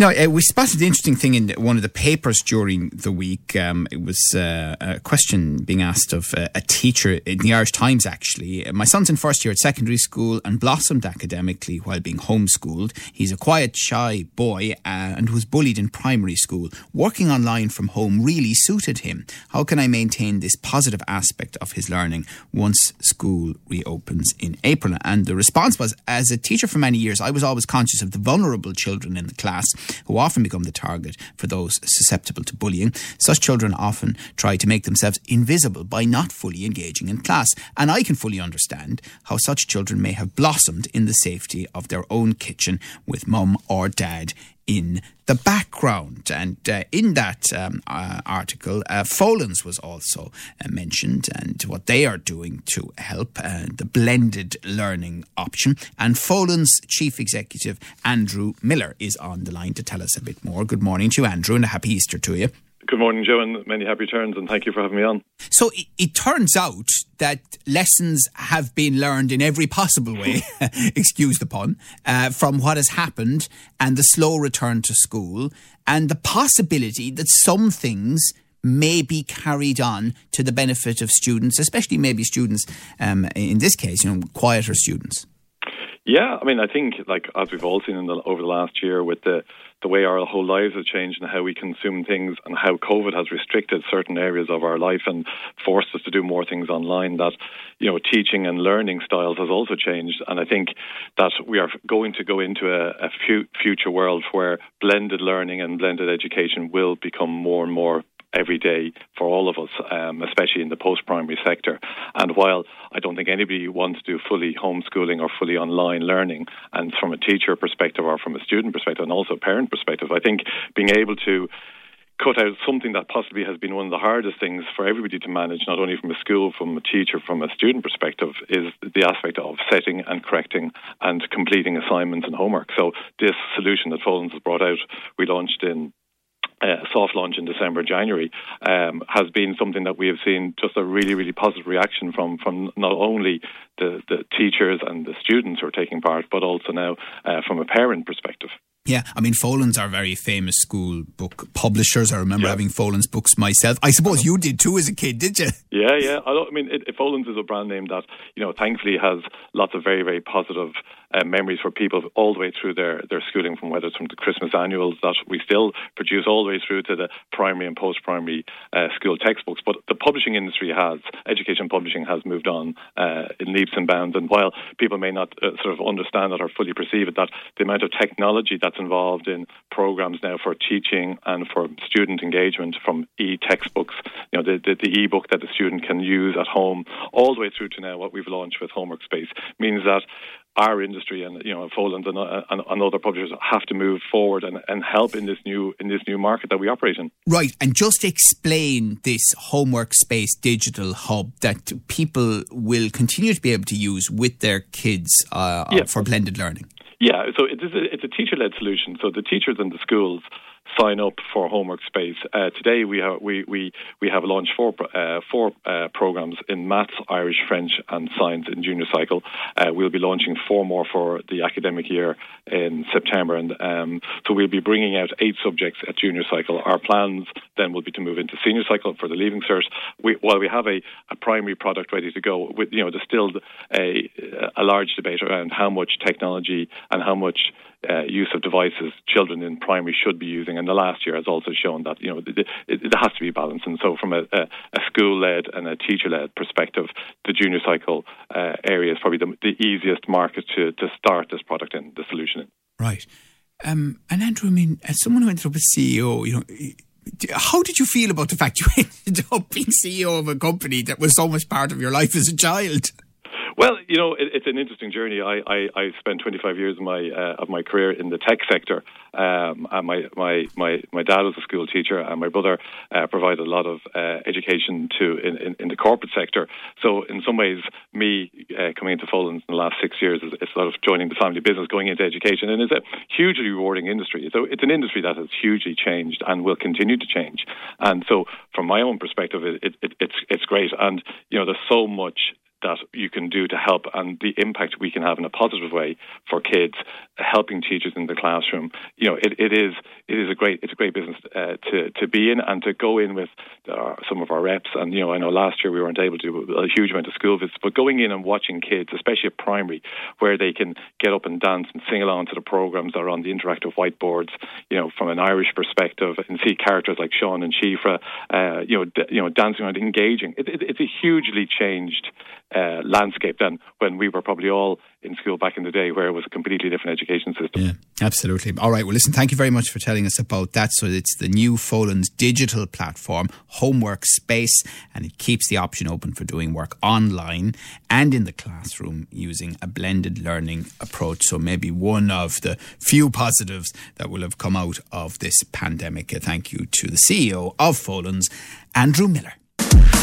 Now, uh, we spotted the interesting thing in one of the papers during the week. Um, it was uh, a question being asked of uh, a teacher in the Irish Times, actually. My son's in first year at secondary school and blossomed academically while being homeschooled. He's a quiet, shy boy uh, and was bullied in primary school. Working online from home really suited him. How can I maintain this positive aspect of his learning once school reopens in April? And the response was, as a teacher for many years, I was always conscious of the vulnerable children in the class who often become the target for those susceptible to bullying. Such children often try to make themselves invisible by not fully engaging in class. And I can fully understand how such children may have blossomed in the safety of their own kitchen with mum or dad in the background. And uh, in that um, uh, article, uh, was also uh, mentioned and what they are doing to help uh, the blended learning option. And Folens chief executive Andrew Miller is on the line to tell us a bit more. Good morning to you, Andrew, and a happy Easter to you. Good morning, Joe, and many happy turns, and thank you for having me on. So it, it turns out that lessons have been learned in every possible way, excuse the pun, uh, from what has happened and the slow return to school, and the possibility that some things may be carried on to the benefit of students, especially maybe students, um, in this case, you know, quieter students. Yeah, I mean, I think like as we've all seen in the, over the last year with the the way our whole lives have changed and how we consume things and how COVID has restricted certain areas of our life and forced us to do more things online that, you know, teaching and learning styles has also changed. And I think that we are going to go into a, a future world where blended learning and blended education will become more and more every day for all of us, um, especially in the post primary sector. And while I don't think anybody wants to do fully homeschooling or fully online learning, and from a teacher perspective or from a student perspective and also a parent perspective, I think being able to cut out something that possibly has been one of the hardest things for everybody to manage, not only from a school, from a teacher, from a student perspective, is the aspect of setting and correcting and completing assignments and homework. So this solution that Folens has brought out, we launched in uh, soft launch in December, January, um, has been something that we have seen just a really, really positive reaction from from not only the, the teachers and the students who are taking part, but also now uh, from a parent perspective. Yeah, I mean, Folens are very famous school book publishers. I remember yeah. having Folens books myself. I suppose you did too as a kid, did you? Yeah, yeah. I, I mean, it, Folens is a brand name that, you know, thankfully has lots of very, very positive uh, memories for people all the way through their, their schooling, from whether it's from the Christmas annuals that we still produce all the way through to the primary and post primary uh, school textbooks. But the publishing industry has, education publishing has moved on uh, in leaps and bounds. And while people may not uh, sort of understand that or fully perceive it, that the amount of technology that's involved in programs now for teaching and for student engagement from e textbooks, you know, the, the, the e book that the student can use at home, all the way through to now what we've launched with Homework Space, means that our industry and you know Folens and, and, and, other publishers have to move forward and, and help in this new in this new market that we operate in. Right, and just explain this homework space digital hub that people will continue to be able to use with their kids uh, yeah. for blended learning. Yeah, so it is a, it's a teacher led solution. So the teachers in the schools sign up for homework space. Uh, today we have we, we, we have launched four uh, four uh, programs in maths, Irish, French, and science in junior cycle. Uh, we'll be launching four more for the academic year in September, and um, so we'll be bringing out eight subjects at junior cycle. Our plans then will be to move into senior cycle for the leaving cert. We, while we have a, a primary product ready to go, with you know still a a large debate around how much technology and how much uh, use of devices children in primary should be using, and the last year has also shown that you know it has to be balanced. And so, from a, a, a school-led and a teacher-led perspective, the junior cycle uh, area is probably the, the easiest market to, to start this product in, the solution in. Right. Um, and Andrew, I mean, as someone who ended up as CEO, you know how did you feel about the fact you ended up being CEO of a company that was so much part of your life as a child? Well, you know, it, it's an interesting journey. I, I, I spent 25 years of my uh, of my career in the tech sector. Um, and my, my, my, my dad was a school teacher, and my brother uh, provided a lot of uh, education to in, in, in, the corporate sector. So, in some ways, me uh, coming into Folens in the last six years is, is sort of joining the family business, going into education, and it's a hugely rewarding industry. So, it's an industry that has hugely changed and will continue to change. And so, from my own perspective, it, it, it's it's great. And you know, there's so much that you can do to help and the impact we can have in a positive way for kids, helping teachers in the classroom. You know, it, it is it is a great it's a great business uh, to to be in and to go in with our, some of our reps. And you know, I know last year we weren't able to do a huge amount of school visits, but going in and watching kids, especially at primary, where they can get up and dance and sing along to the programs that are on the interactive whiteboards. You know, from an Irish perspective, and see characters like Sean and Shifra, uh, you know, d- you know, dancing around, engaging. It, it, it's a hugely changed uh, landscape than when we were probably all in school back in the day, where it was a completely different education system. Yeah, absolutely. All right. Well, listen, thank you very much for telling us about that. So it's the new Folens digital platform, Homework Space, and it keeps the option open for doing work online and in the classroom using a blended learning approach. So maybe one of the few positives that will have come out of this pandemic. A thank you to the CEO of Folens, Andrew Miller.